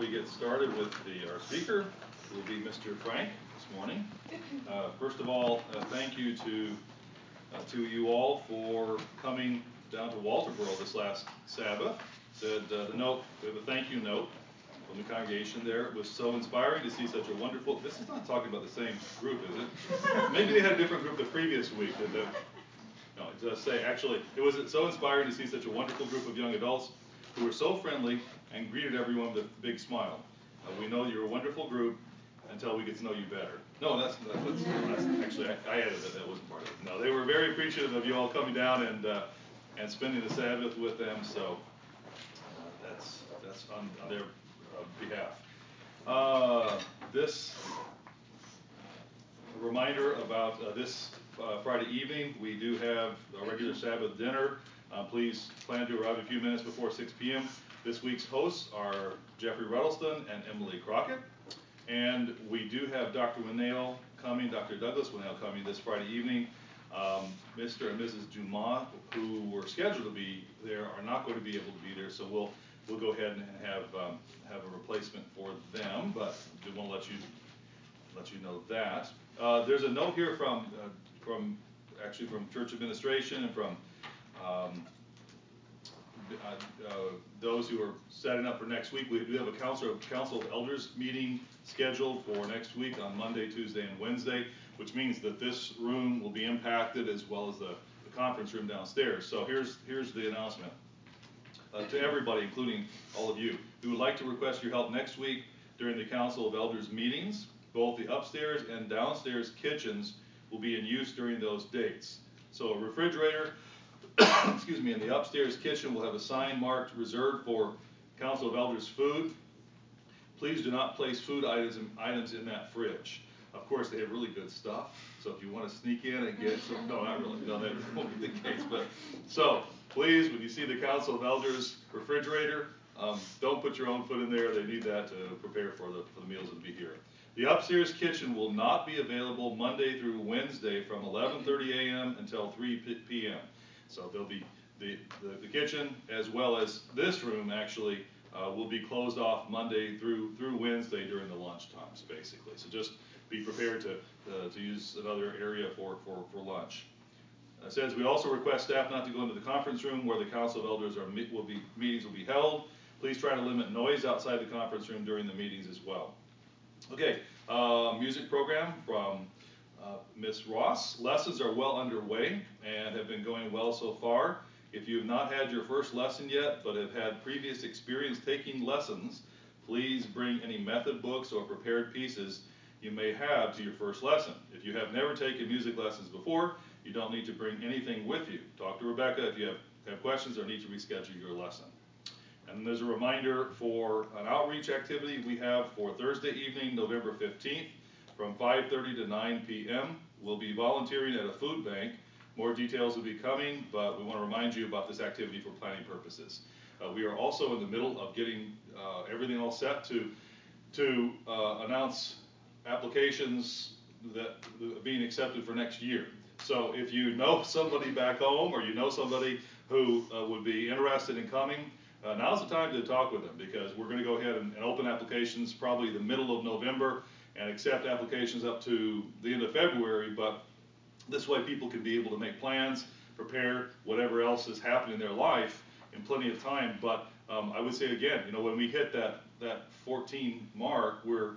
we get started with the, our speaker, will be Mr. Frank this morning. Uh, first of all, uh, thank you to uh, to you all for coming down to Walterboro this last Sabbath. Said uh, the note, we have a thank you note from the congregation there. It was so inspiring to see such a wonderful. This is not talking about the same group, is it? Maybe they had a different group the previous week. No, it does say actually it was so inspiring to see such a wonderful group of young adults who were so friendly and greeted everyone with a big smile. Uh, we know you're a wonderful group until we get to know you better. No, that's, that's, that's actually I, I added that. That wasn't part of it. No, they were very appreciative of you all coming down and uh, and spending the Sabbath with them. So uh, that's that's on, on their uh, behalf. Uh, this reminder about uh, this Friday evening. We do have a regular Sabbath dinner. Please plan to arrive a few minutes before 6 p.m. This week's hosts are Jeffrey Ruddleston and Emily Crockett. And we do have Dr. Winnail coming, Dr. Douglas Winnail coming this Friday evening. Um, Mr. and Mrs. Dumas, who were scheduled to be there, are not going to be able to be there, so we'll we'll go ahead and have um, have a replacement for them. But do want to let you let you know that. Uh, there's a note here from uh, from actually from church administration and from um, uh, uh, those who are setting up for next week. We do have a council of, council of elders meeting scheduled for next week on Monday, Tuesday, and Wednesday, which means that this room will be impacted as well as the, the conference room downstairs. So here's here's the announcement. Uh, to everybody, including all of you, who would like to request your help next week during the Council of Elders meetings. Both the upstairs and downstairs kitchens will be in use during those dates. So a refrigerator, excuse me, in the upstairs kitchen we'll have a sign marked reserved for Council of Elders food. Please do not place food items in, items in that fridge. Of course, they have really good stuff. So if you want to sneak in and get some, no, not really, no, that won't be the case. But so please, when you see the Council of Elders refrigerator, um, don't put your own foot in there. They need that to prepare for the for the meals that will be here. The upstairs kitchen will not be available Monday through Wednesday from 11:30 a.m. until 3 p.m. So there'll be the, the, the, kitchen as well as this room actually uh, will be closed off Monday through through Wednesday during the lunch times basically. So just be prepared to uh, to use another area for for, for lunch. It says we also request staff not to go into the conference room where the council of elders are will be meetings will be held. Please try to limit noise outside the conference room during the meetings as well. Okay, uh, music program from uh, Miss Ross. Lessons are well underway and have been going well so far. If you have not had your first lesson yet, but have had previous experience taking lessons, please bring any method books or prepared pieces you may have to your first lesson. If you have never taken music lessons before, you don't need to bring anything with you. Talk to Rebecca if you have, have questions or need to reschedule your lesson. And there's a reminder for an outreach activity we have for Thursday evening, November 15th, from 5:30 to 9 p.m. We'll be volunteering at a food bank. More details will be coming, but we want to remind you about this activity for planning purposes. Uh, we are also in the middle of getting uh, everything all set to to uh, announce applications that are being accepted for next year. So if you know somebody back home or you know somebody who uh, would be interested in coming, uh, now's the time to talk with them because we're going to go ahead and, and, open applications probably the middle of November and accept applications up to the end of February. But this way, people can be able to make plans, prepare whatever else is happening in their life in plenty of time. But um, I would say again, you know, when we hit that that 14 mark, we're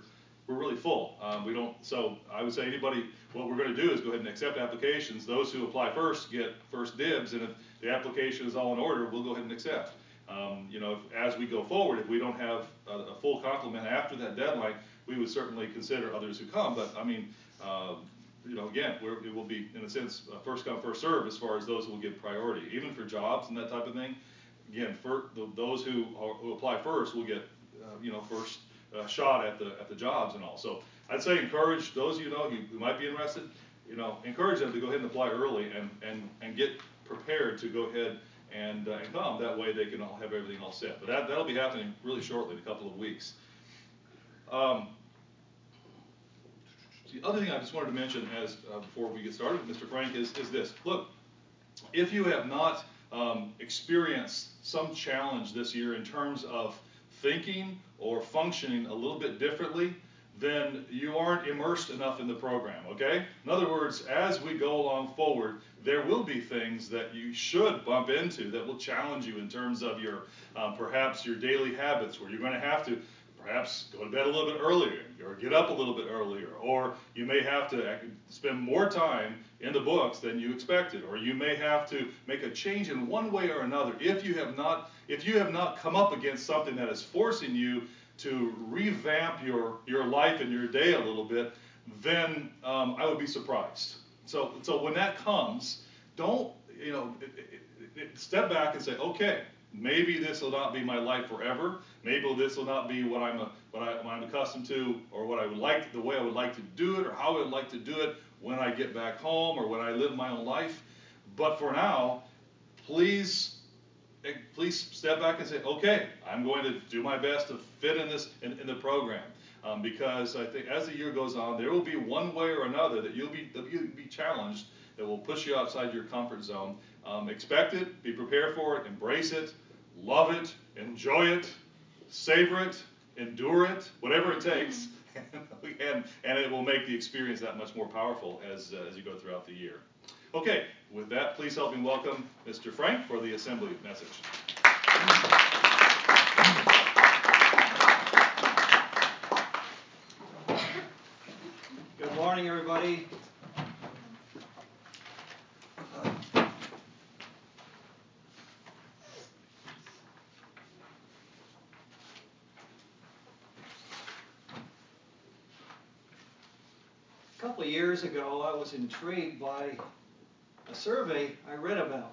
we're really full. Um, we don't. So I would say anybody. What we're going to do is go ahead and accept applications. Those who apply first get first dibs, and if the application is all in order, we'll go ahead and accept. Um, you know, if, as we go forward, if we don't have a, a, full complement after that deadline, we would certainly consider others who come. But I mean, uh, you know, again, it will be in a sense uh, first come first serve as far as those who will get priority, even for jobs and that type of thing. Again, for the, those who, are, who apply first will get uh, you know first uh, shot at the at the jobs and all. So I'd say encourage those you know who, might be interested. You know, encourage them to go ahead and apply early and and and get prepared to go ahead and, uh, and come. That way they can all have everything all set. But that, that'll be happening really shortly, in a couple of weeks. Um, the other thing I just wanted to mention as uh, before we get started, Mr. Frank, is, is this. Look, if you have not um, experienced some challenge this year in terms of thinking or functioning a little bit differently, then you aren't immersed enough in the program, okay? In other words, as we go along forward, there will be things that you should bump into that will challenge you in terms of your, um, perhaps your daily habits, where you're going to have to perhaps go to bed a little bit earlier or get up a little bit earlier or you may have to spend more time in the books than you expected or you may have to make a change in one way or another. If you have not if you have not come up against something that is forcing you to revamp your your life and your day a little bit then um, i would be surprised. So so when that comes don't you know it, it, it, step back and say okay maybe this will not be my life forever Maybe this will not be what I'm, a, what, I, I'm accustomed to, or what I would like, the way I would like to do it, or how I would like to do it when I get back home, or when I live my own life. But for now, please, eh, please step back and say, okay, I'm going to do my best to fit in this in, in the program. Um, because I think as the year goes on, there will be one way or another that you'll be that you'll be challenged that will push you outside your comfort zone. Um, expect it, be prepared for it, embrace it, love it, enjoy it, savor it, endure it, whatever it takes, and, and it will make the experience that much more powerful as, uh, as you go throughout the year. Okay, with that, please help me welcome Mr. Frank for the assembly message. Good morning, everybody. couple of ago, I was intrigued by a survey I read about.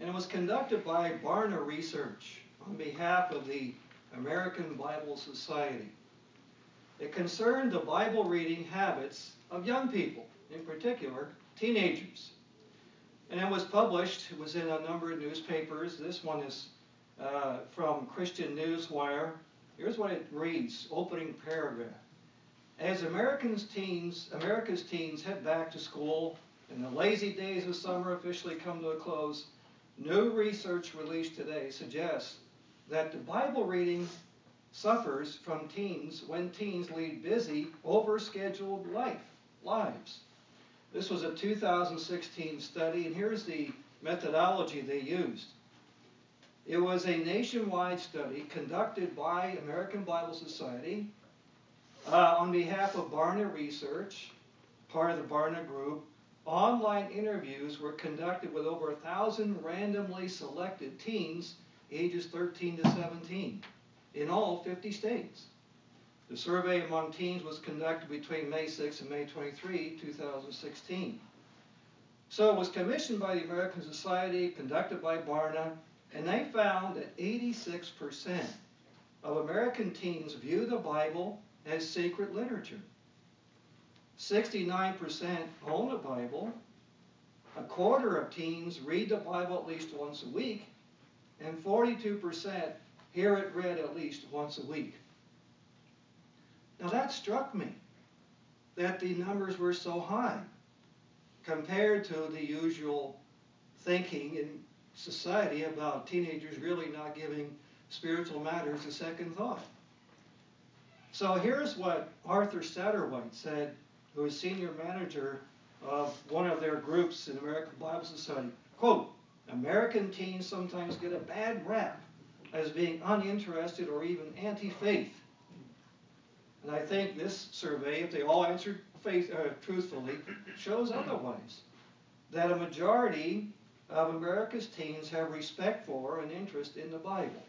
And it was conducted by Barna Research on behalf of the American Bible Society. It concerned the Bible reading habits of young people, in particular, teenagers. And it was published, it was in a number of newspapers. This one is uh, from Christian Newswire. Here's what it reads, opening paragraph. As Americans teens, America's teens head back to school and the lazy days of summer officially come to a close, new research released today suggests that the Bible reading suffers from teens when teens lead busy, overscheduled life lives. This was a 2016 study, and here's the methodology they used. It was a nationwide study conducted by American Bible Society uh, on behalf of Barna Research, part of the Barna Group, online interviews were conducted with over a thousand randomly selected teens ages 13 to 17 in all 50 states. The survey among teens was conducted between May 6 and May 23, 2016. So it was commissioned by the American Society, conducted by Barna, and they found that 86% of American teens view the Bible as sacred literature. 69% own a Bible. A quarter of teens read the Bible at least once a week. And 42% hear it read at least once a week. Now that struck me that the numbers were so high compared to the usual thinking in society about teenagers really not giving spiritual matters a second thought. So here's what Arthur Satterwhite said, who is senior manager of one of their groups in American Bible Society. Quote, American teens sometimes get a bad rap as being uninterested or even anti-faith. And I think this survey, if they all answered faith, uh, truthfully, shows otherwise. That a majority of America's teens have respect for and interest in the Bible.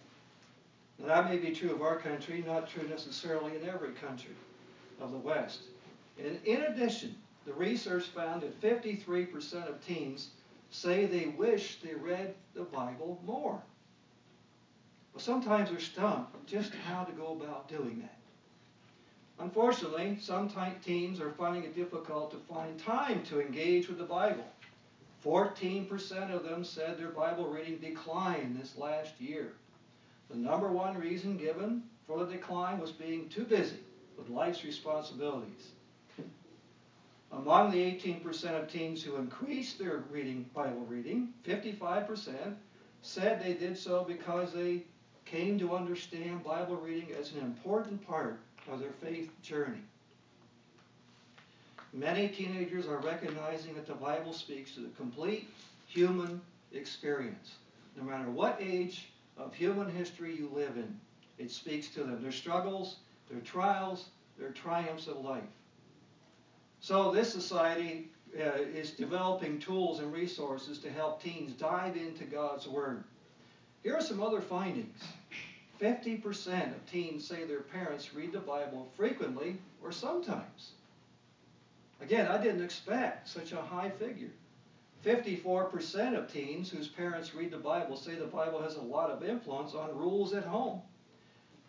Now, that may be true of our country, not true necessarily in every country of the West. And in addition, the research found that 53% of teens say they wish they read the Bible more. Well, sometimes they're stumped just how to go about doing that. Unfortunately, some teens are finding it difficult to find time to engage with the Bible. 14% of them said their Bible reading declined this last year. The number one reason given for the decline was being too busy with life's responsibilities. Among the 18% of teens who increased their reading, Bible reading, 55% said they did so because they came to understand Bible reading as an important part of their faith journey. Many teenagers are recognizing that the Bible speaks to the complete human experience. No matter what age of human history you live in, it speaks to them. Their struggles, their trials, their triumphs of life. So, this society uh, is developing tools and resources to help teens dive into God's Word. Here are some other findings 50% of teens say their parents read the Bible frequently or sometimes. Again, I didn't expect such a high figure. 54% of teens whose parents read the Bible say the Bible has a lot of influence on rules at home.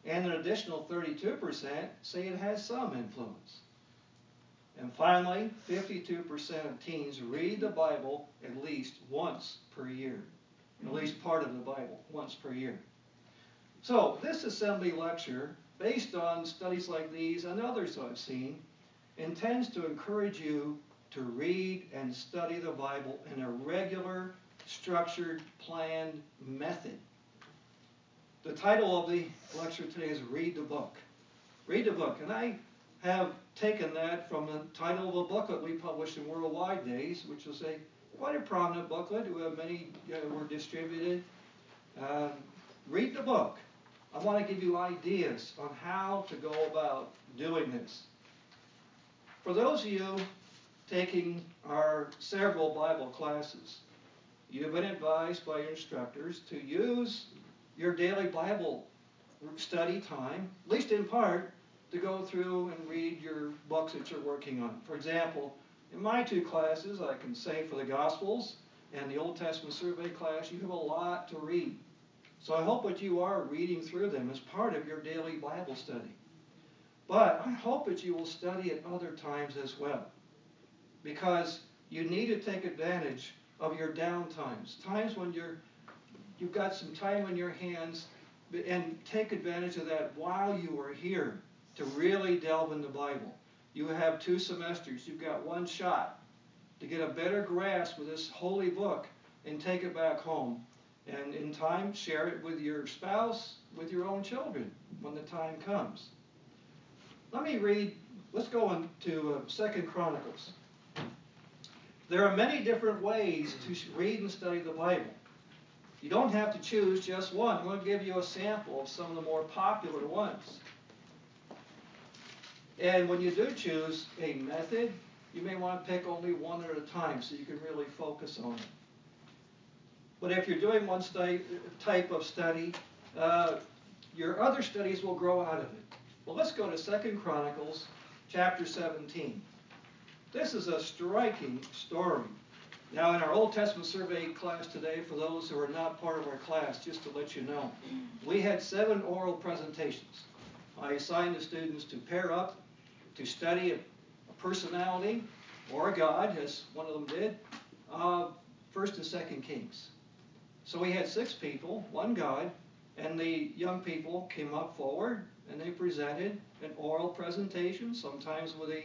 And an additional 32% say it has some influence. And finally, 52% of teens read the Bible at least once per year. At least part of the Bible, once per year. So, this assembly lecture, based on studies like these and others I've seen, intends to encourage you to read and study the Bible in a regular, structured, planned method. The title of the lecture today is Read the Book. Read the Book. And I have taken that from the title of a booklet we published in Worldwide Days, which was a quite a prominent booklet. Many uh, were distributed. Um, read the book. I want to give you ideas on how to go about doing this. For those of you taking our several Bible classes, you've been advised by your instructors to use your daily Bible study time, at least in part, to go through and read your books that you're working on. For example, in my two classes, I can say for the Gospels and the Old Testament survey class, you have a lot to read. So I hope that you are reading through them as part of your daily Bible study. But I hope that you will study at other times as well. Because you need to take advantage of your down times, times when you're you've got some time on your hands and take advantage of that while you are here to really delve in the Bible. You have two semesters, you've got one shot to get a better grasp of this holy book and take it back home. And in time, share it with your spouse, with your own children when the time comes. Let me read, let's go into uh, Second Chronicles. There are many different ways to read and study the Bible. You don't have to choose just one. I'm going to give you a sample of some of the more popular ones. And when you do choose a method, you may want to pick only one at a time so you can really focus on it. But if you're doing one study, type of study, uh, your other studies will grow out of it. Well, let's go to Second Chronicles chapter 17. This is a striking story. Now, in our Old Testament survey class today, for those who are not part of our class, just to let you know, we had seven oral presentations. I assigned the students to pair up to study a, a personality or a God, as one of them did, uh, First and Second Kings. So we had six people, one God, and the young people came up forward and they presented an oral presentation, sometimes with a,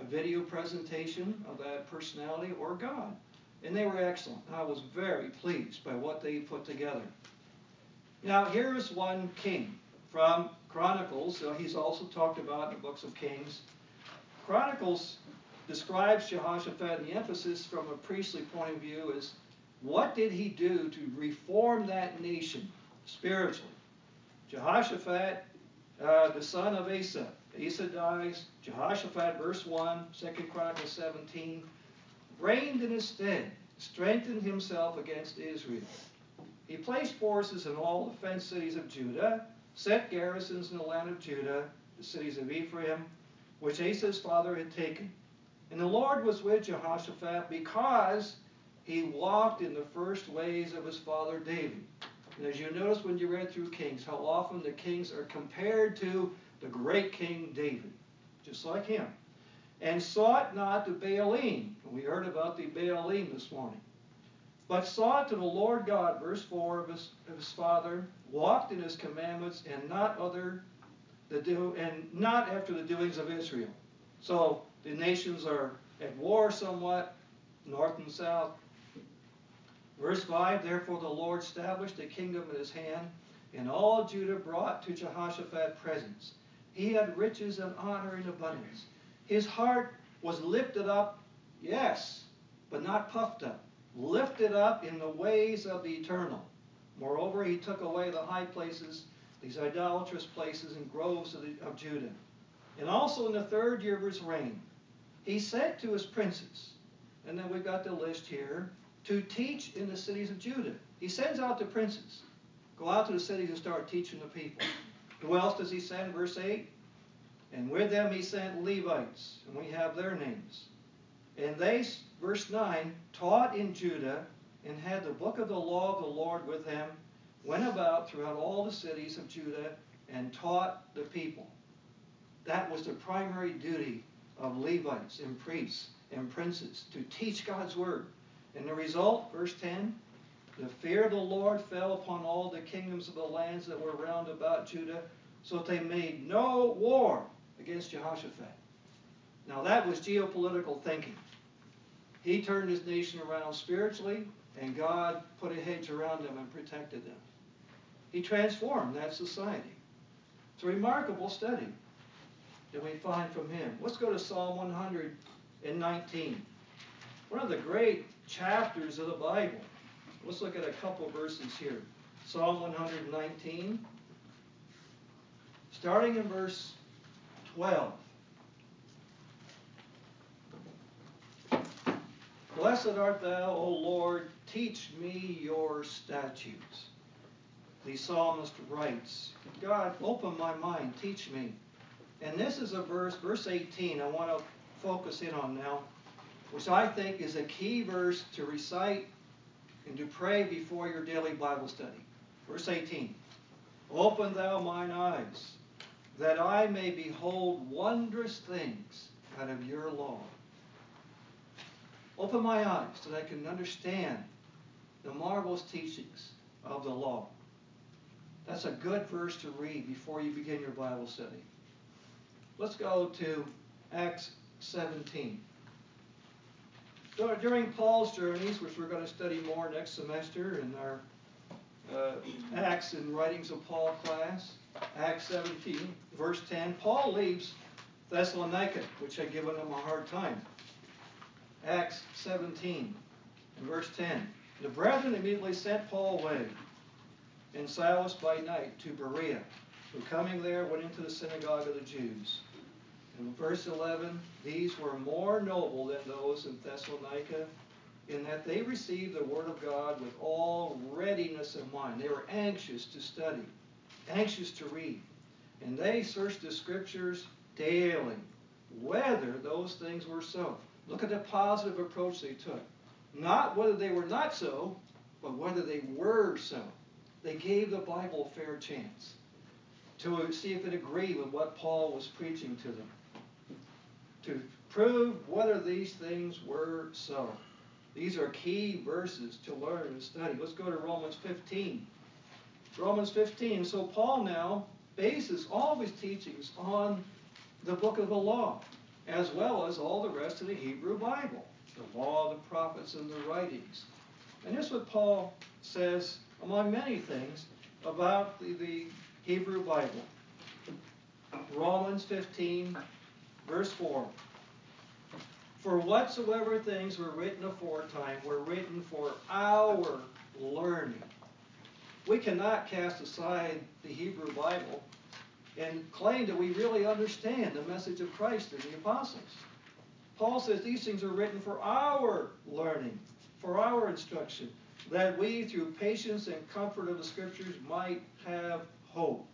a video presentation of that personality or God. And they were excellent. I was very pleased by what they put together. Now, here is one king from Chronicles. So he's also talked about in the books of Kings. Chronicles describes Jehoshaphat, and the emphasis from a priestly point of view is what did he do to reform that nation spiritually? Jehoshaphat, uh, the son of Asa. Asa dies. Jehoshaphat, verse 1, 2 Chronicles 17, reigned in his stead, strengthened himself against Israel. He placed forces in all the fenced cities of Judah, set garrisons in the land of Judah, the cities of Ephraim, which Asa's father had taken. And the Lord was with Jehoshaphat because he walked in the first ways of his father David. And as you notice when you read through Kings, how often the kings are compared to the great King David, just like him. And sought not the Baalim. We heard about the Baalim this morning. But sought to the Lord God, verse 4 of his, of his father, walked in his commandments, and not other the do and not after the doings of Israel. So the nations are at war somewhat, north and south. Verse 5 Therefore the Lord established a kingdom in his hand, and all Judah brought to Jehoshaphat presents. He had riches and honor in abundance. His heart was lifted up, yes, but not puffed up, lifted up in the ways of the eternal. Moreover, he took away the high places, these idolatrous places and groves of, the, of Judah. And also in the third year of his reign, he sent to his princes, and then we've got the list here, to teach in the cities of Judah. He sends out the princes. Go out to the cities and start teaching the people. Who else does he send? Verse 8. And with them he sent Levites, and we have their names. And they, verse 9, taught in Judah and had the book of the law of the Lord with them, went about throughout all the cities of Judah and taught the people. That was the primary duty of Levites and priests and princes to teach God's word. And the result, verse 10, the fear of the Lord fell upon all the kingdoms of the lands that were round about Judah, so that they made no war against Jehoshaphat. Now that was geopolitical thinking. He turned his nation around spiritually, and God put a hedge around them and protected them. He transformed that society. It's a remarkable study that we find from him. Let's go to Psalm 119. One of the great chapters of the Bible. Let's look at a couple verses here. Psalm 119, starting in verse 12. Blessed art thou, O Lord, teach me your statutes. The psalmist writes, God, open my mind, teach me. And this is a verse, verse 18, I want to focus in on now, which I think is a key verse to recite and to pray before your daily Bible study. Verse 18 Open thou mine eyes, that I may behold wondrous things out of your law. Open my eyes so that I can understand the marvelous teachings of the law. That's a good verse to read before you begin your Bible study. Let's go to Acts 17. During Paul's journeys, which we're going to study more next semester in our uh, Acts and Writings of Paul class, Acts 17, verse 10, Paul leaves Thessalonica, which had given him a hard time. Acts 17, verse 10. The brethren immediately sent Paul away, and Silas by night to Berea, who coming there went into the synagogue of the Jews. In verse 11, these were more noble than those in Thessalonica, in that they received the Word of God with all readiness of mind. They were anxious to study, anxious to read. And they searched the Scriptures daily, whether those things were so. Look at the positive approach they took. Not whether they were not so, but whether they were so. They gave the Bible a fair chance to see if it agreed with what Paul was preaching to them to prove whether these things were so. These are key verses to learn and study. Let's go to Romans 15. Romans 15. So Paul now bases all of his teachings on the book of the law, as well as all the rest of the Hebrew Bible, the law, the prophets, and the writings. And here's what Paul says, among many things, about the, the Hebrew Bible. Romans 15, Verse 4 For whatsoever things were written aforetime were written for our learning. We cannot cast aside the Hebrew Bible and claim that we really understand the message of Christ and the apostles. Paul says these things are written for our learning, for our instruction, that we, through patience and comfort of the Scriptures, might have hope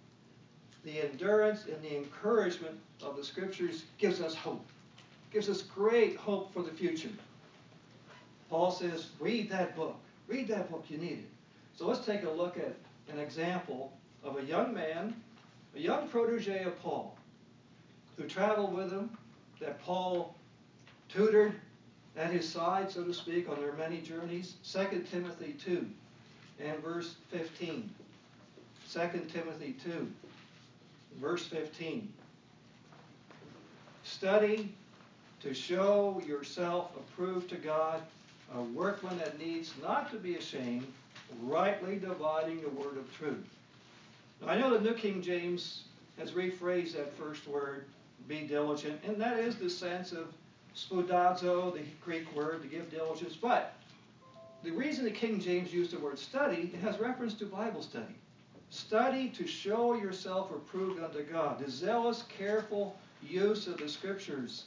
the endurance and the encouragement of the scriptures gives us hope, gives us great hope for the future. Paul says, read that book. Read that book, you need it. So let's take a look at an example of a young man, a young protege of Paul, who traveled with him, that Paul tutored at his side, so to speak, on their many journeys. 2 Timothy 2 and verse 15. 2 Timothy 2 verse 15. Study to show yourself approved to God, a workman that needs not to be ashamed, rightly dividing the word of truth. Now, I know the New King James has rephrased that first word, be diligent, and that is the sense of spoudazo, the Greek word to give diligence. But the reason the King James used the word study, it has reference to Bible study. Study to show yourself approved unto God. The zealous, careful use of the scriptures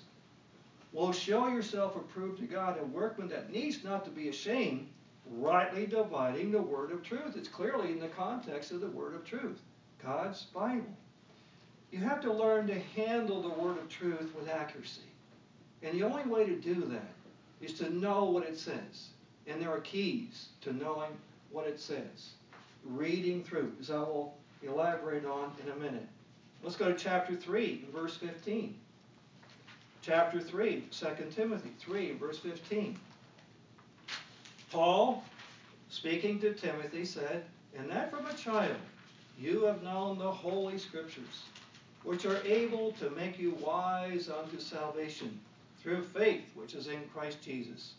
will show yourself approved to God, a workman that needs not to be ashamed, rightly dividing the word of truth. It's clearly in the context of the word of truth, God's Bible. You have to learn to handle the word of truth with accuracy. And the only way to do that is to know what it says. And there are keys to knowing what it says. Reading through, as I will elaborate on in a minute. Let's go to chapter 3, verse 15. Chapter 3, 2 Timothy 3, verse 15. Paul, speaking to Timothy, said, And that from a child you have known the holy scriptures, which are able to make you wise unto salvation through faith which is in Christ Jesus.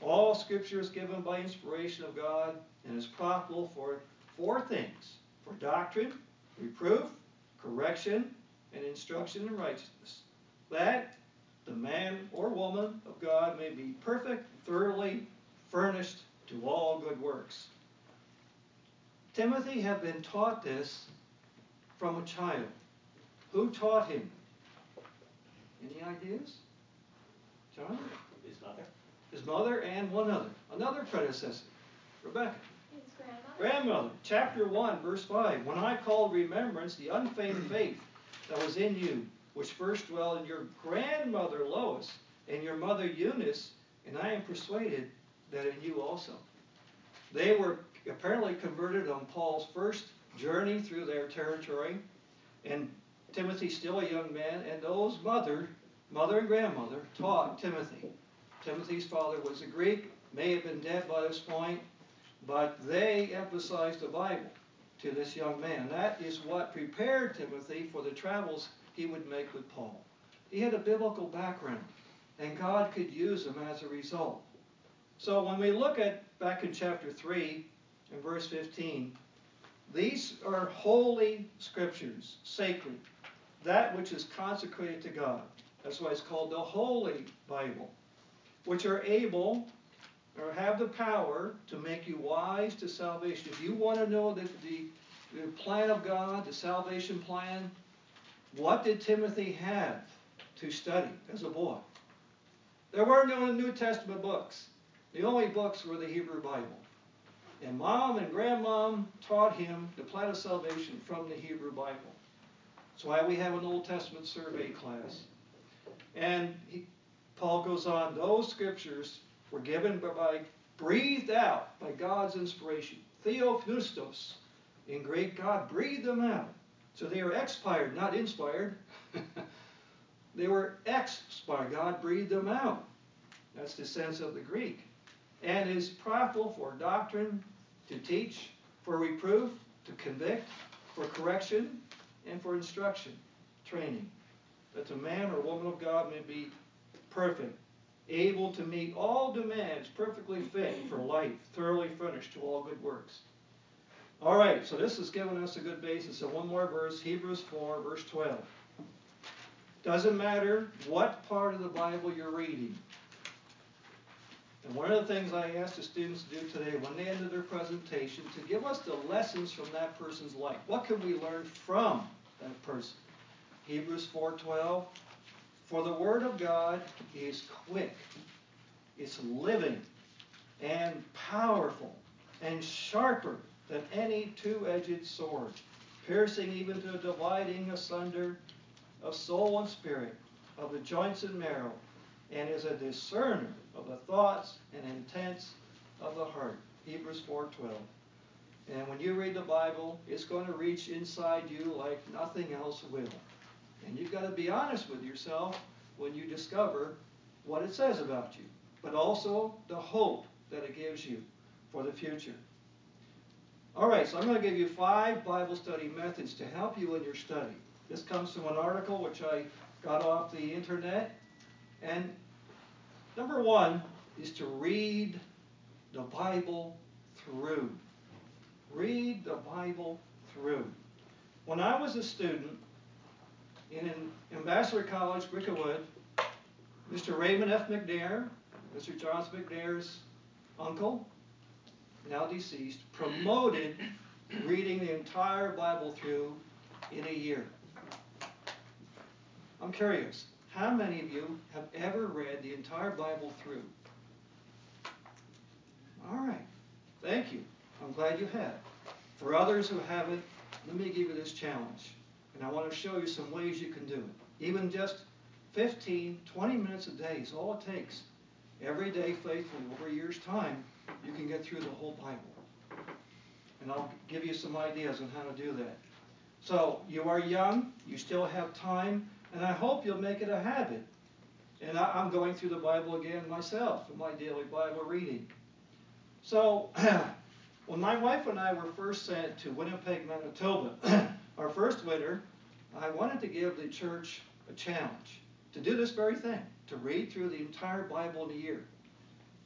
All scripture is given by inspiration of God and is profitable for four things for doctrine, reproof, correction, and instruction in righteousness. That the man or woman of God may be perfect, thoroughly furnished to all good works. Timothy had been taught this from a child. Who taught him? Any ideas? John? His mother? His mother and one other. Another predecessor. Rebecca. His grandmother. Grandmother. Chapter 1, verse 5. When I called remembrance the unfeigned faith that was in you, which first dwelled in your grandmother Lois and your mother Eunice, and I am persuaded that in you also. They were apparently converted on Paul's first journey through their territory, and Timothy, still a young man, and those mother, mother and grandmother, taught Timothy. Timothy's father was a Greek, may have been dead by this point, but they emphasized the Bible to this young man. That is what prepared Timothy for the travels he would make with Paul. He had a biblical background, and God could use him as a result. So when we look at back in chapter 3 and verse 15, these are holy scriptures, sacred, that which is consecrated to God. That's why it's called the Holy Bible, which are able or have the power to make you wise to salvation. If you want to know the, the, the plan of God, the salvation plan, what did Timothy have to study as a boy? There were no New Testament books. The only books were the Hebrew Bible. And mom and grandmom taught him the plan of salvation from the Hebrew Bible. That's why we have an Old Testament survey class. And he, Paul goes on, those scriptures were given by, breathed out by God's inspiration. Theopneustos. In Greek, God breathed them out. So they are expired, not inspired. they were expired. God breathed them out. That's the sense of the Greek. And is profitable for doctrine, to teach, for reproof, to convict, for correction, and for instruction, training, that the man or woman of God may be perfect, able to meet all demands, perfectly fit for life, thoroughly furnished to all good works. All right, so this has given us a good basis. So one more verse, Hebrews 4, verse 12. Doesn't matter what part of the Bible you're reading. And one of the things I asked the students to do today when they ended their presentation to give us the lessons from that person's life. What can we learn from that person? Hebrews 4:12 For the word of God is quick, it's living and powerful and sharper than any two-edged sword, piercing even to dividing asunder of soul and spirit, of the joints and marrow, and is a discerner of the thoughts and intents of the heart. Hebrews 4:12. And when you read the Bible, it's going to reach inside you like nothing else will. And you've got to be honest with yourself when you discover what it says about you, but also the hope that it gives you for the future. All right, so I'm going to give you five Bible study methods to help you in your study. This comes from an article which I got off the internet. And number one is to read the Bible through. Read the Bible through. When I was a student in Ambassador College, Bricket Wood, Mr. Raymond F. McNair, Mr. Jonathan McNair's uncle, now deceased, promoted reading the entire Bible through in a year. I'm curious, how many of you have ever read the entire Bible through? All right, thank you. I'm glad you have. For others who haven't, let me give you this challenge. And I want to show you some ways you can do it. Even just 15, 20 minutes a day is all it takes. Every day, faithfully, over a year's time, you can get through the whole Bible. And I'll give you some ideas on how to do that. So, you are young, you still have time, and I hope you'll make it a habit. And I, am going through the Bible again myself in my daily Bible reading. So, when my wife and I were first sent to Winnipeg, Manitoba, our first winter, I wanted to give the church a challenge to do this very thing, to read through the entire Bible in a year.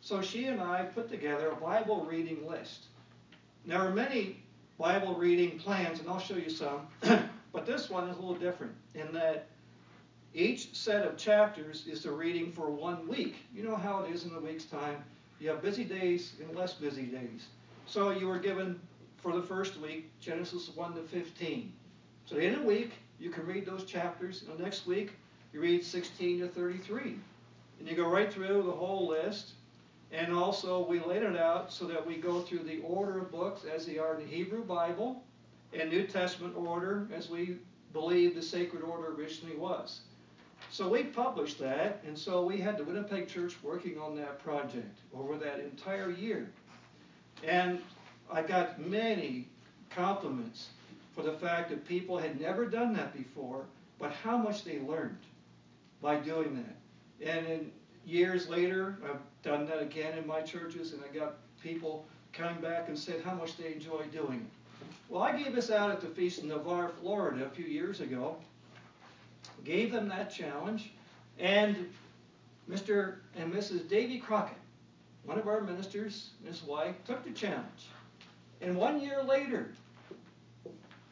So she and I put together a Bible reading list. Now, there are many Bible reading plans, and I'll show you some, but this one is a little different in that each set of chapters is the reading for one week. You know how it is in a week's time. You have busy days and less busy days. So you were given for the first week Genesis 1 to 15. So in a week, you can read those chapters. And the next week, you read 16 to 33. And you go right through the whole list. And also, we laid it out so that we go through the order of books as they are in the Hebrew Bible and New Testament order as we believe the sacred order originally was. So we published that, and so we had the Winnipeg Church working on that project over that entire year. And I got many compliments for the fact that people had never done that before, but how much they learned by doing that. And years later, I've done that again in my churches, and I got people coming back and said how much they enjoy doing it. Well, I gave this out at the Feast in Navarre, Florida, a few years ago. Gave them that challenge, and Mr. and Mrs. Davy Crockett, one of our ministers and his wife, took the challenge. And one year later,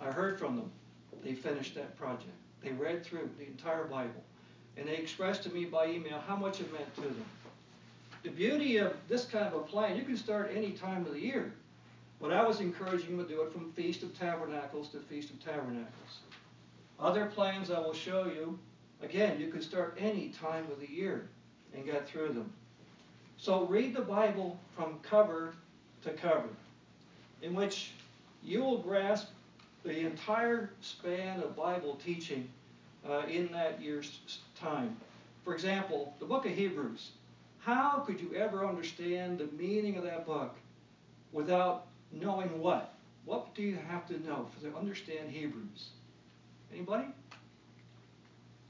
I heard from them. They finished that project. They read through the entire Bible. And they expressed to me by email how much it meant to them. The beauty of this kind of a plan, you can start any time of the year. But I was encouraging them to do it from Feast of Tabernacles to Feast of Tabernacles. Other plans I will show you, again, you can start any time of the year and get through them. So read the Bible from cover to cover, in which you will grasp the entire span of Bible teaching uh, in that year's time. For example, the book of Hebrews. How could you ever understand the meaning of that book without knowing what? What do you have to know to understand Hebrews? Anybody?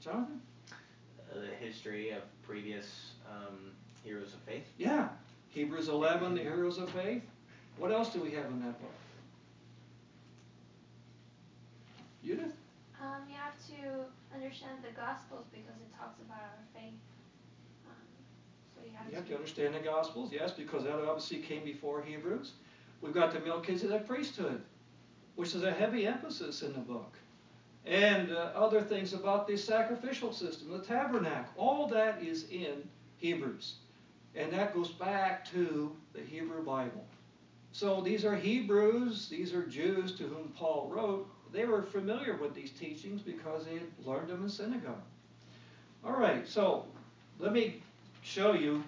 Jonathan? Uh, the history of previous um, heroes of faith. Yeah. Hebrews 11, the heroes of faith. What else do we have in that book? Judith? Um, you have to understand the Gospels because it talks about our faith. Um, so you have, you have to, to understand the Gospels, yes, because that obviously came before Hebrews. We've got the Melchizedek priesthood, which is a heavy emphasis in the book. And uh, other things about the sacrificial system, the tabernacle. All that is in Hebrews. And that goes back to the Hebrew Bible. So these are Hebrews, these are Jews to whom Paul wrote, they were familiar with these teachings because they had learned them in synagogue. All right, so let me show you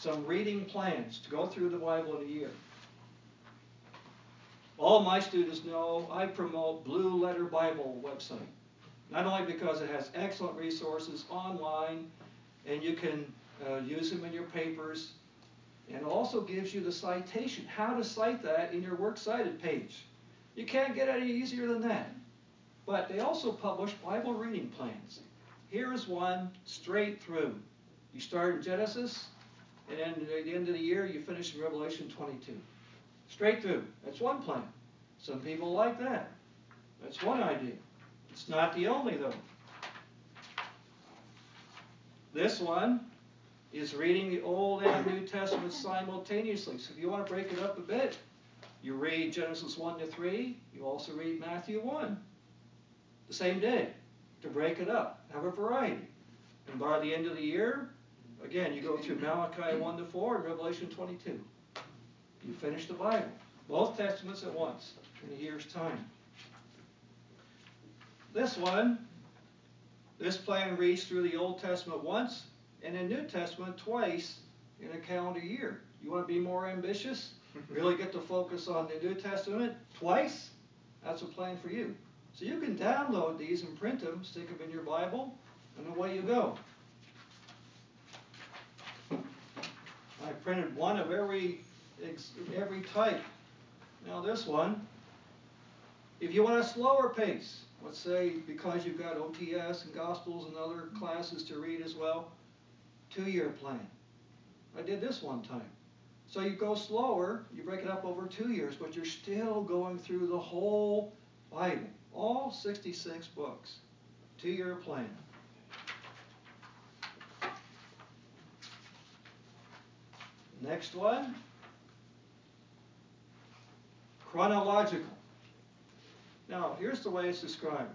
some reading plans to go through the Bible in a year. All my students know I promote Blue Letter Bible website. Not only because it has excellent resources online and you can uh, use them in your papers, and also gives you the citation, how to cite that in your works cited page. You can't get any easier than that. But they also publish Bible reading plans. Here is one straight through. You start in Genesis, and then at the end of the year, you finish in Revelation 22. Straight through. That's one plan. Some people like that. That's one idea. It's not the only, though. This one is reading the Old and New Testament simultaneously. So if you want to break it up a bit, you read Genesis 1 to 3. You also read Matthew 1. the same day to break it up, have a variety. And by the end of the year, again, you go through Malachi 1 to 4 and Revelation 22. You finish the Bible, both Testaments at once in a year's time. This one, this plan reads through the Old Testament once and the New Testament twice in a calendar year. You want to be more ambitious? Really get to focus on the New Testament twice? That's a plan for you. So you can download these and print them, stick them in your Bible, and away you go. I printed one of every every type. Now this one, if you want a slower pace, let's say because you've got OTS and Gospels and other classes to read as well, two-year plan. I did this one time. So you go slower, you break it up over two years, but you're still going through the whole Bible, all 66 books. Two year plan. Next one chronological. Now, here's the way it's described.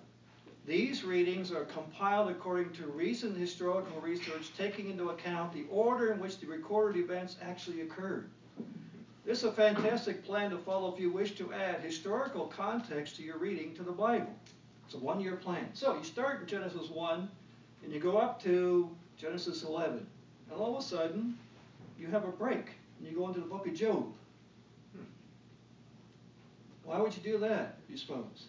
These readings are compiled according to recent historical research, taking into account the order in which the recorded events actually occurred. This is a fantastic plan to follow if you wish to add historical context to your reading to the Bible. It's a one year plan. So you start in Genesis 1 and you go up to Genesis 11. And all of a sudden, you have a break and you go into the book of Job. Hmm. Why would you do that, you suppose?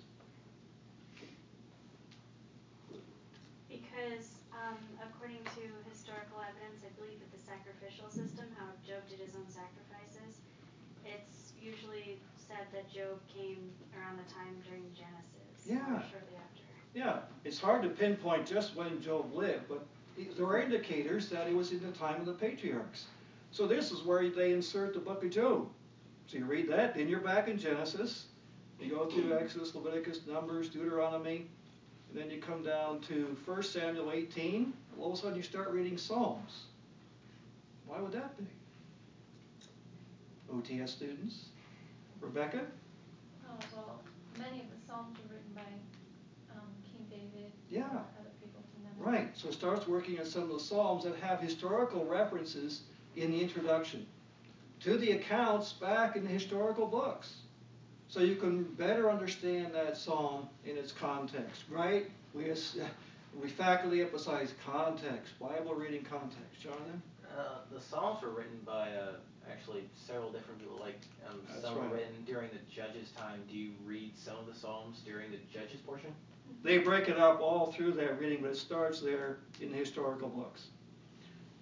Because, um, according to historical evidence, I believe that the sacrificial system, how Job did his own sacrifices, it's usually said that Job came around the time during Genesis. Yeah. shortly after. Yeah, it's hard to pinpoint just when Job lived, but there are indicators that it was in the time of the patriarchs. So this is where they insert the book of Job. So you read that, then you're back in Genesis. You go through Exodus, Leviticus, Numbers, Deuteronomy, and then you come down to 1 Samuel 18. All of a sudden you start reading Psalms. Why would that be? OTS students? Rebecca? Oh, well, many of the Psalms were written by um, King David. Yeah. Other people from them. Right. So it starts working on some of the Psalms that have historical references in the introduction to the accounts back in the historical books. So you can better understand that psalm in its context, right? We, we faculty emphasize context, Bible reading context. Jonathan? Uh, the Psalms were written by uh, actually several different people. Like um, some right. were written during the Judges' time. Do you read some of the Psalms during the Judges portion? They break it up all through that reading, but it starts there in the historical books.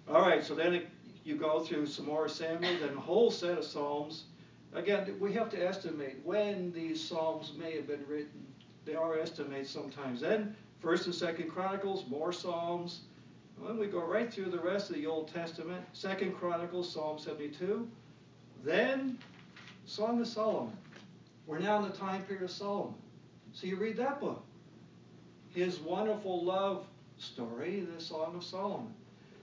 All right, so then it, you go through some more Samuel, then a whole set of Psalms. Again, we have to estimate when these Psalms may have been written. There are estimates sometimes. Then First and Second Chronicles, more Psalms. Then we go right through the rest of the Old Testament. Second Chronicles, Psalm 72. Then Song of Solomon. We're now in the time period of Solomon. So you read that book. His wonderful love story, the Song of Solomon.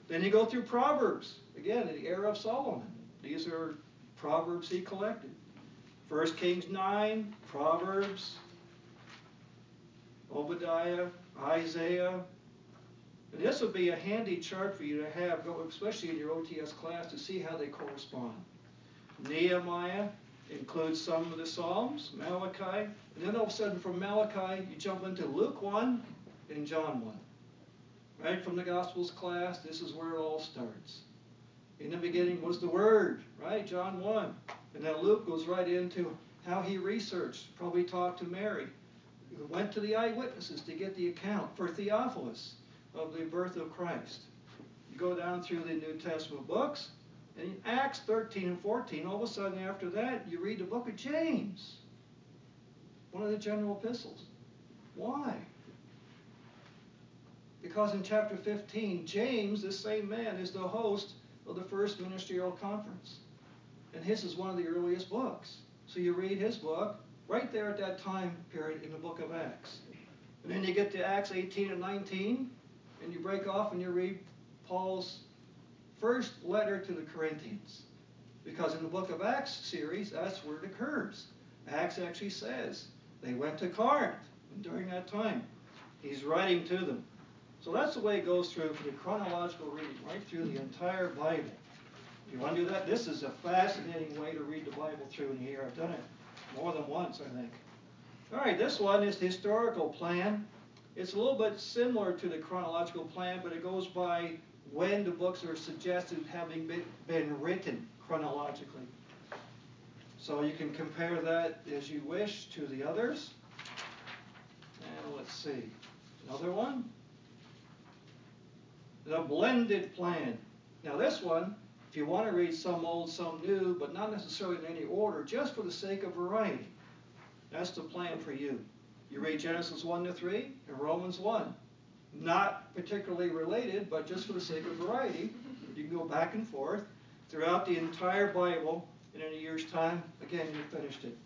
Then you go through Proverbs, again, in the era of Solomon. These are Proverbs he collected. First Kings 9, Proverbs, Obadiah, Isaiah. And this would be a handy chart for you to have, especially in your OTS class, to see how they correspond. Nehemiah includes some of the Psalms, Malachi, and then all of a sudden from Malachi you jump into Luke 1 and John 1. Right from the Gospels class, this is where it all starts. In the beginning was the Word, right? John 1. And then Luke goes right into how he researched, probably talked to Mary, went to the eyewitnesses to get the account for Theophilus of the birth of Christ. You go down through the New Testament books, and in Acts 13 and 14, all of a sudden after that, you read the book of James, one of the general epistles. Why? Because in chapter 15, James, this same man, is the host of the first ministerial conference. And his is one of the earliest books. So you read his book right there at that time period in the book of Acts. And then you get to Acts 18 and 19, and you break off and you read Paul's first letter to the Corinthians. Because in the book of Acts series, that's where it occurs. Acts actually says they went to Corinth and during that time. He's writing to them. So that's the way it goes through the chronological reading, right through the entire Bible. If you want to do that, this is a fascinating way to read the Bible through in here. I've done it more than once, I think. All right, this one is the historical plan. It's a little bit similar to the chronological plan, but it goes by when the books are suggested having been, been written chronologically. So you can compare that as you wish to the others. And let's see, another one. The blended plan. Now this one, if you want to read some old, some new, but not necessarily in any order, just for the sake of variety, that's the plan for you. You read Genesis 1 to 3 and Romans 1. Not particularly related, but just for the sake of variety, you can go back and forth throughout the entire Bible, and in a year's time, again, you've finished it.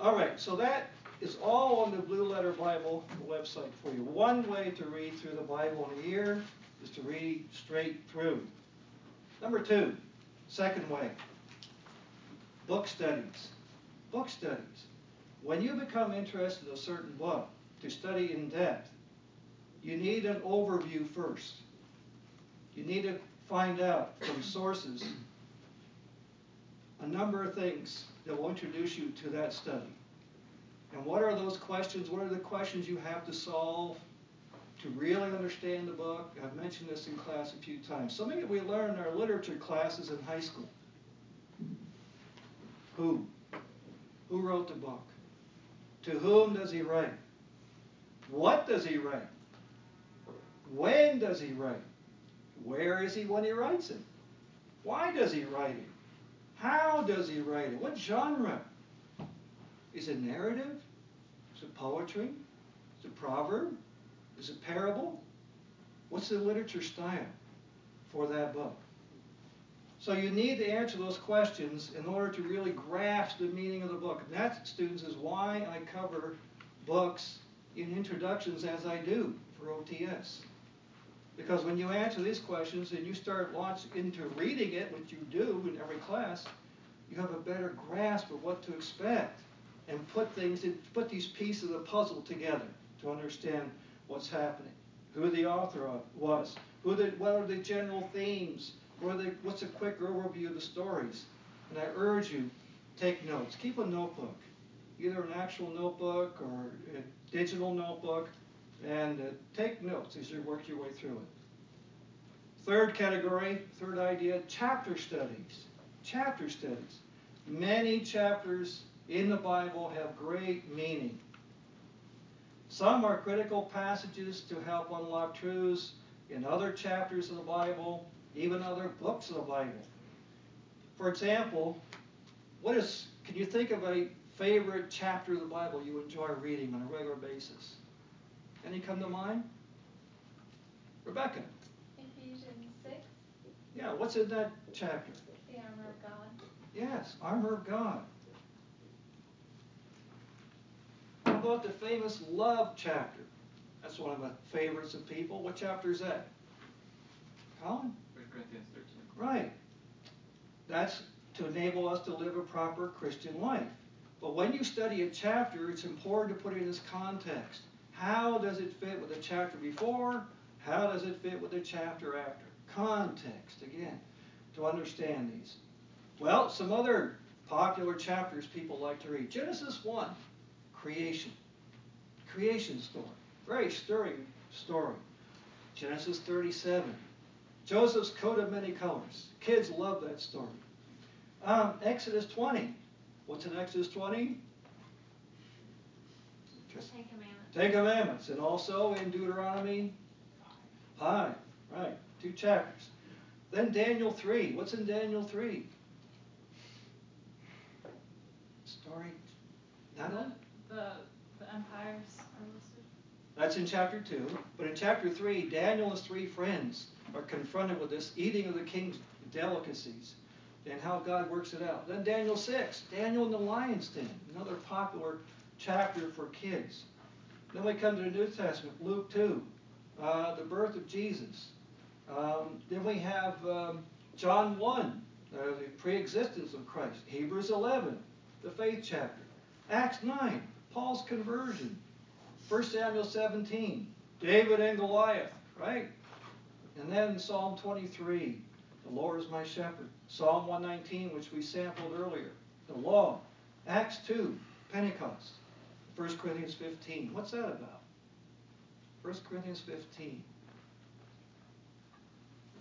All right, so that is all on the Blue Letter Bible website for you. One way to read through the Bible in a year is to read straight through. Number two, second way, book studies. Book studies. When you become interested in a certain book to study in depth, you need an overview first. You need to find out from sources a number of things that will introduce you to that study. And what are those questions? What are the questions you have to solve to really understand the book? I've mentioned this in class a few times. Something that we learn in our literature classes in high school. Who? Who wrote the book? To whom does he write? What does he write? When does he write? Where is he when he writes it? Why does he write it? How does he write it? What genre? Is it narrative? Is it poetry? Is it proverb? Is it parable? What's the literature style for that book? So you need to answer those questions in order to really grasp the meaning of the book. And that, students, is why I cover books in introductions as I do for OTS. Because when you answer these questions and you start launch into reading it, which you do in every class, you have a better grasp of what to expect and put things in, put these pieces of the puzzle together to understand what's happening, who the author was, who the, what are the general themes, what the, what's a quick overview of the stories. And I urge you, take notes. Keep a notebook, either an actual notebook or a digital notebook, and uh, take notes as you work your way through it. Third category, third idea, chapter studies. Chapter studies. Many chapters in the Bible have great meaning. Some are critical passages to help unlock truths in other chapters of the Bible, even other books of the Bible. For example, what is can you think of a favorite chapter of the Bible you enjoy reading on a regular basis? Any come to mind? Rebecca. Ephesians 6. Yeah, what's in that chapter? The armor of God. Yes, armor of God. How about the famous love chapter? That's one of the favorites of people. What chapter is that? Colin? 1 Corinthians 13. Right. That's to enable us to live a proper Christian life. But when you study a chapter, it's important to put it in its context. How does it fit with the chapter before? How does it fit with the chapter after? Context, again, to understand these. Well, some other popular chapters people like to read. Genesis 1, creation. Creation story. Very stirring story. Genesis 37. Joseph's coat of many colors. Kids love that story. Um, Exodus 20. What's in Exodus 20? Just Ten Commandments. Ten Commandments. And also in Deuteronomy 5. Right. Two chapters. Then Daniel 3. What's in Daniel 3? Story. Not? The, empires are listed. That's in chapter 2. But in chapter 3, Daniel and his three friends are confronted with this eating of the king's delicacies and how God works it out. Then Daniel 6, Daniel in the lion's den, another popular chapter for kids. Then we come to the New Testament, Luke 2, uh, the birth of Jesus. Um, then we have um, John 1, uh, the pre existence of Christ. Hebrews 11, the faith chapter. Acts 9, Paul's conversion. 1 Samuel 17, David and Goliath, right? And then Psalm 23, the Lord is my shepherd. Psalm 119, which we sampled earlier, the law. Acts 2, Pentecost. 1 Corinthians 15. What's that about? 1 Corinthians 15.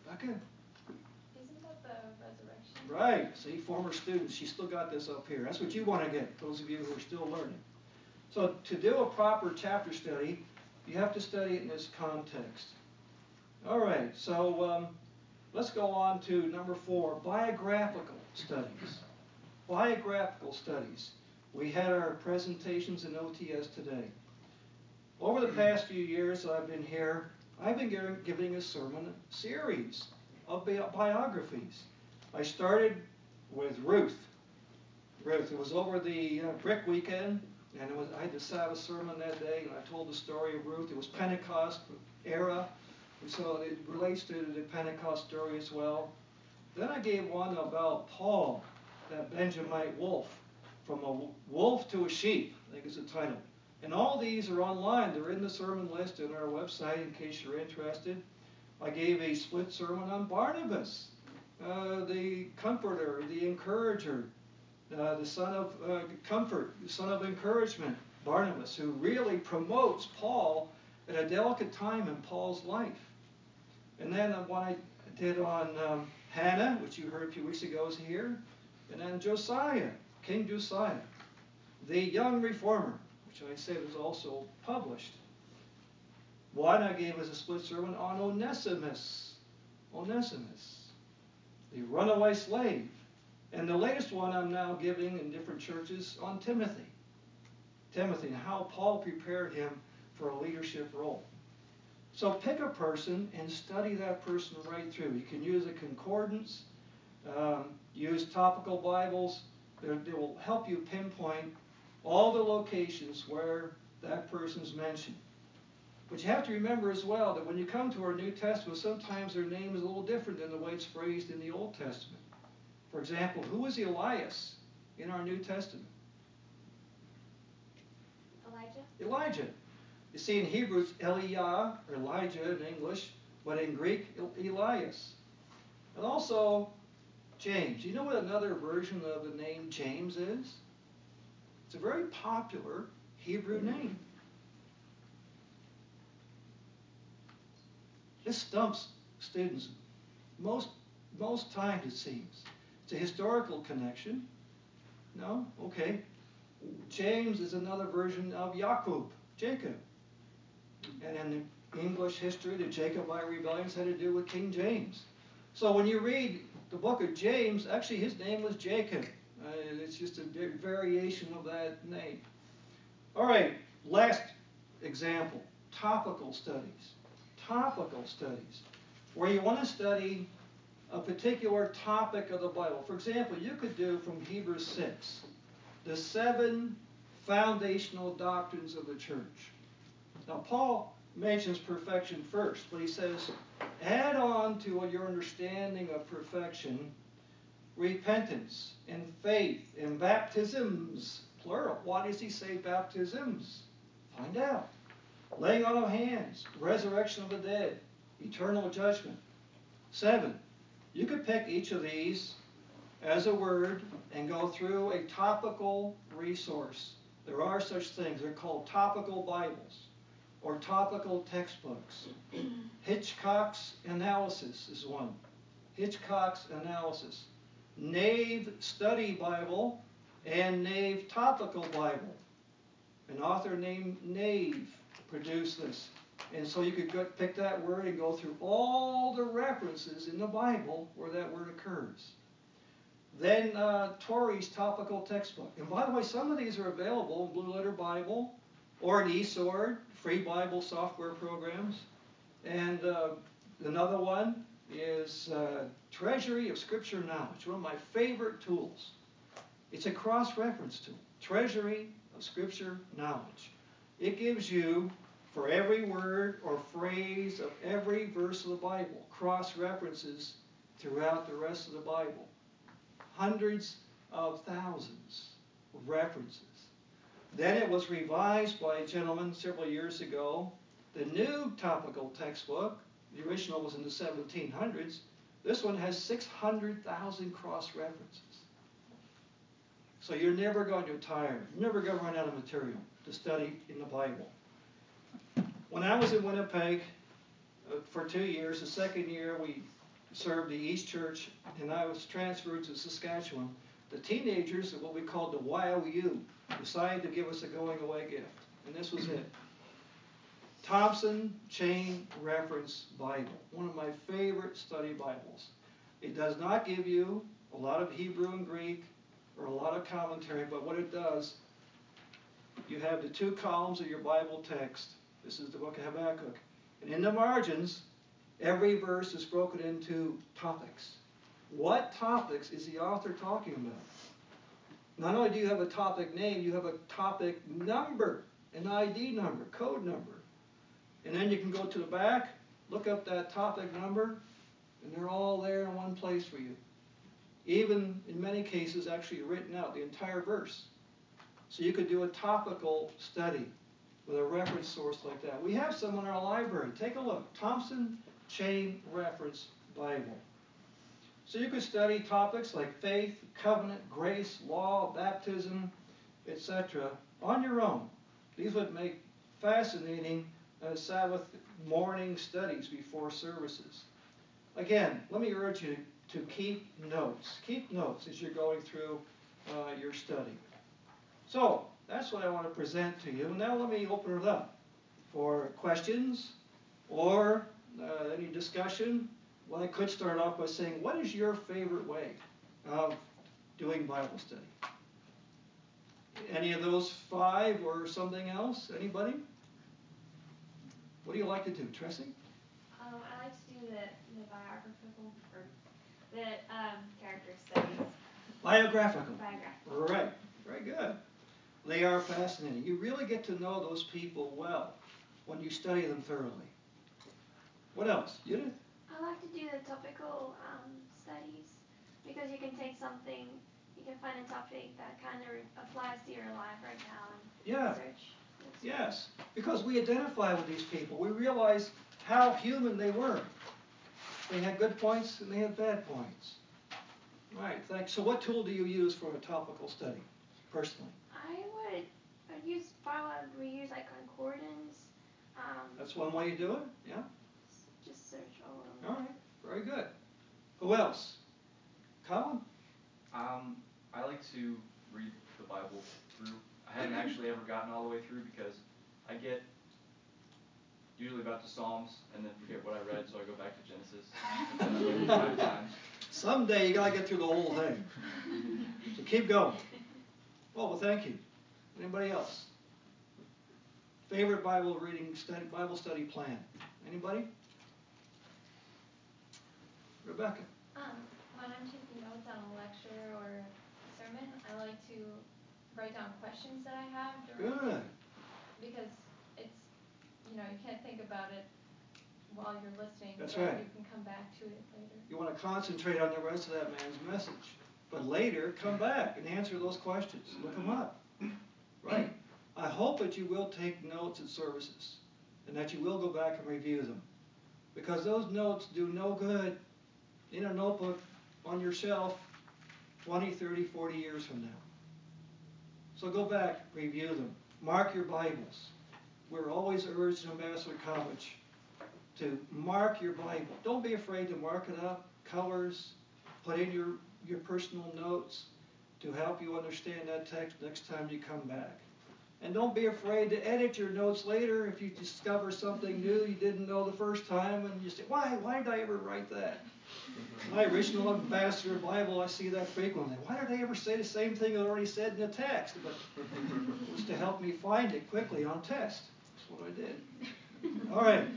Rebecca? Isn't that the resurrection? Right. See, former students, she still got this up here. That's what you want to get, those of you who are still learning. So, to do a proper chapter study, you have to study it in this context. All right, so um, let's go on to number four biographical studies. Biographical studies. We had our presentations in OTS today. Over the past few years I've been here, I've been giving a sermon series of bi- biographies. I started with Ruth. Ruth. It was over the uh, brick weekend, and was I had to Sabbath sermon that day, and I told the story of Ruth. It was Pentecost era, so it relates to the Pentecost story as well. Then I gave one about Paul, that Benjamite wolf, from a wolf to a sheep. I think is the title. And all these are online. They're in the sermon list on our website in case you're interested. I gave a split sermon on Barnabas, uh, the comforter, the encourager, uh, the son of uh, comfort, the son of encouragement, Barnabas, who really promotes Paul at a delicate time in Paul's life. And then uh, what I did on um, Hannah, which you heard a few weeks ago, is here. And then Josiah, King Josiah, the young reformer, which I said was also published. One I gave as a split sermon on Onesimus. Onesimus, the runaway slave. And the latest one I'm now giving in different churches on Timothy. Timothy and how Paul prepared him for a leadership role. So pick a person and study that person right through. You can use a concordance, um, use topical Bibles. They're, they will help you pinpoint all the locations where that person's mentioned. But you have to remember as well that when you come to our New Testament, sometimes their name is a little different than the way it's phrased in the Old Testament. For example, who was Elias in our New Testament? Elijah? Elijah. You see, in Hebrew, it's Eliah, or Elijah in English, but in Greek, Elias. And also, James. You know what another version of the name James is? It's a very popular Hebrew name. This stumps students most most times it seems. It's a historical connection. No? Okay. James is another version of Jacob, Jacob. And in English history, the Jacobite rebellions had to do with King James. So when you read the book of James, actually his name was Jacob. Uh, it's just a variation of that name. All right, last example topical studies. Topical studies, where you want to study a particular topic of the Bible. For example, you could do from Hebrews 6 the seven foundational doctrines of the church. Now, Paul mentions perfection first, but he says, add on to your understanding of perfection repentance and faith and baptisms, plural. Why does he say baptisms? Find out. Laying on of hands, resurrection of the dead, eternal judgment. Seven. You could pick each of these as a word and go through a topical resource. There are such things. They're called topical Bibles or topical textbooks. Hitchcock's Analysis is one. Hitchcock's Analysis. Nave Study Bible and Nave Topical Bible. An author named Nave produced this. And so you could pick that word and go through all the references in the Bible where that word occurs. Then uh, Torrey's topical textbook. And by the way, some of these are available in Blue Letter Bible or in eSword, free Bible software programs. And uh, another one is uh, Treasury of Scripture Knowledge, one of my favorite tools. It's a cross reference tool. Treasury of Scripture Knowledge. It gives you, for every word or phrase of every verse of the Bible, cross references throughout the rest of the Bible hundreds of thousands of references. Then it was revised by a gentleman several years ago. The new topical textbook, the original was in the 1700s, this one has 600,000 cross references. So you're never going to tire, you're never going to run out of material to study in the Bible. When I was in Winnipeg uh, for two years, the second year we served the East Church, and I was transferred to Saskatchewan. The teenagers what we called the YOU decided to give us a going away gift, and this was it. Thompson Chain Reference Bible, one of my favorite study Bibles. It does not give you a lot of Hebrew and Greek or a lot of commentary, but what it does, you have the two columns of your Bible text. This is the book of Habakkuk. And in the margins, every verse is broken into topics. What topics is the author talking about? Not only do you have a topic name, you have a topic number, an ID number, code number. And then you can go to the back, look up that topic number, and they're all there in one place for you. Even in many cases, actually written out, the entire verse. So you could do a topical study with a reference source like that. We have some in our library. Take a look. Thompson Chain Reference Bible. So you could study topics like faith, covenant, grace, law, baptism, etc. on your own. These would make fascinating uh, Sabbath morning studies before services. Again, let me urge you to keep notes. Keep notes as you're going through uh, your study. So, that's what I want to present to you. Now, let me open it up for questions or uh, any discussion. Well, I could start off by saying, what is your favorite way of doing Bible study? Any of those five or something else? Anybody? What do you like to do, Tressie? Um, I like to do the, the biographical or the um, character studies. Biographical. Biographical. Right. Very good. They are fascinating. You really get to know those people well when you study them thoroughly. What else? Judith? I like to do the topical um, studies because you can take something, you can find a topic that kind of applies to your life right now and Yeah. search. Yes. Because we identify with these people. We realize how human they were. They had good points and they had bad points. Right. Thanks. So, what tool do you use for a topical study, personally? I would I'd use Bible. We use like concordance. Um, That's one way you do it. Yeah. just search all of them. All right. Very good. Who else? Colin? Um, I like to read the Bible through. I haven't actually ever gotten all the way through because I get usually about the Psalms and then forget what I read, so I go back to Genesis. and then I read it five times. Someday you gotta get through the whole thing. So keep going. Oh, well, thank you. Anybody else? Favorite Bible reading study, Bible study plan? Anybody? Rebecca. Um, when I'm taking notes on a lecture or a sermon, I like to write down questions that I have during. Good. Because it's, you know, you can't think about it while you're listening. That's right. You can come back to it later. You want to concentrate on the rest of that man's message. But later, come back and answer those questions. Look them up. Right. I hope that you will take notes at services and that you will go back and review them. Because those notes do no good in a notebook on your shelf 20, 30, 40 years from now. So go back, review them. Mark your Bibles. We're always urged in Ambassador College to mark your Bible. Don't be afraid to mark it up, colors, put in your, your personal notes to help you understand that text next time you come back. And don't be afraid to edit your notes later if you discover something new you didn't know the first time and you say, why, why did I ever write that? My original ambassador Bible, I see that frequently. Why did I ever say the same thing I already said in the text? But it was to help me find it quickly on test. That's what I did. All right,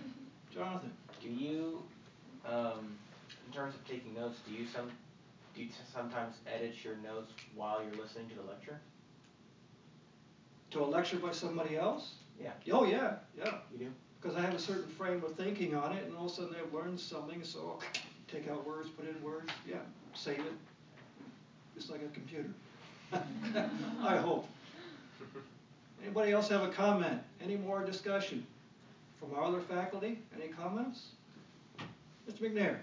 Jonathan. Do you, um, in terms of taking notes, do you some, do you sometimes edit your notes while you're listening to the lecture? To a lecture by somebody else? Yeah. Oh, yeah, yeah. You do? Because I have a certain frame of thinking on it, and all of a sudden I've learned something, so I'll take out words, put in words, yeah, save it. Just like a computer. I hope. Anybody else have a comment? Any more discussion? From our other faculty, any comments? Mr. McNair?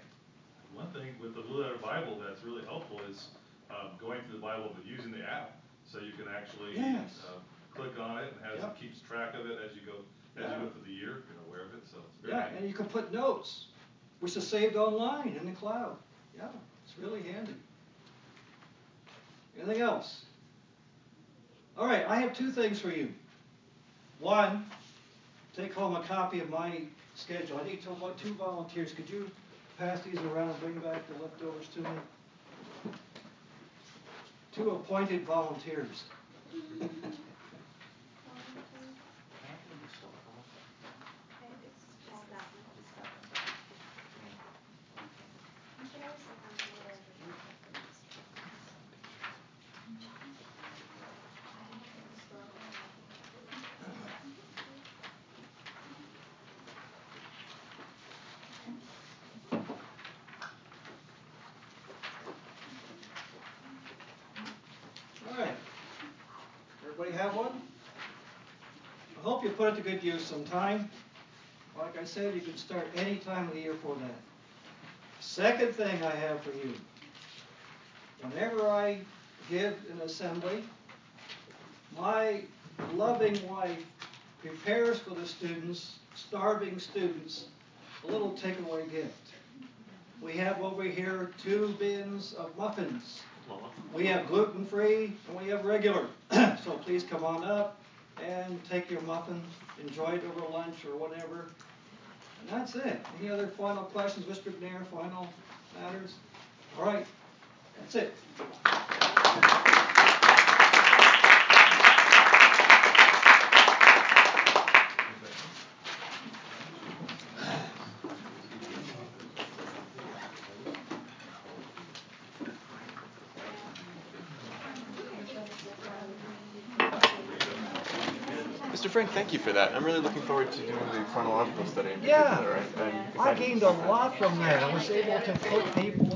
One thing with the Blue Letter Bible that's really helpful is, um, going through the Bible, but using the app. So you can actually, Yes. uh, click on it and has, Yep. keeps track of it as you go, as Yeah. you go through the year, you're aware of it, so it's very Yeah, handy. and you can put notes, which is saved online in the cloud. Yeah, it's really handy. Anything else? All right, I have two things for you. One, take home a copy of my schedule. I need to, about two volunteers. Could you pass these around bring back the leftovers to me? Two appointed volunteers. Just that one. You can always look on the little All right. Everybody have one? I hope you put it to good use sometime. Like I said, you can start any time of the year for that. Second thing I have for you. Whenever I give an assembly, my loving wife prepares for the students, starving students, a little takeaway gift. We have over here two bins of muffins. We have gluten free and we have regular. so please come on up and take your muffin, enjoy it over lunch or whatever. And that's it. Any other final questions, Mr. McNair? Final matters? All right, that's it. Frank, thank you for that. I'm really looking forward to doing the chronological study Yeah. I, I'm I excited to gained a lot from that. I was able to put people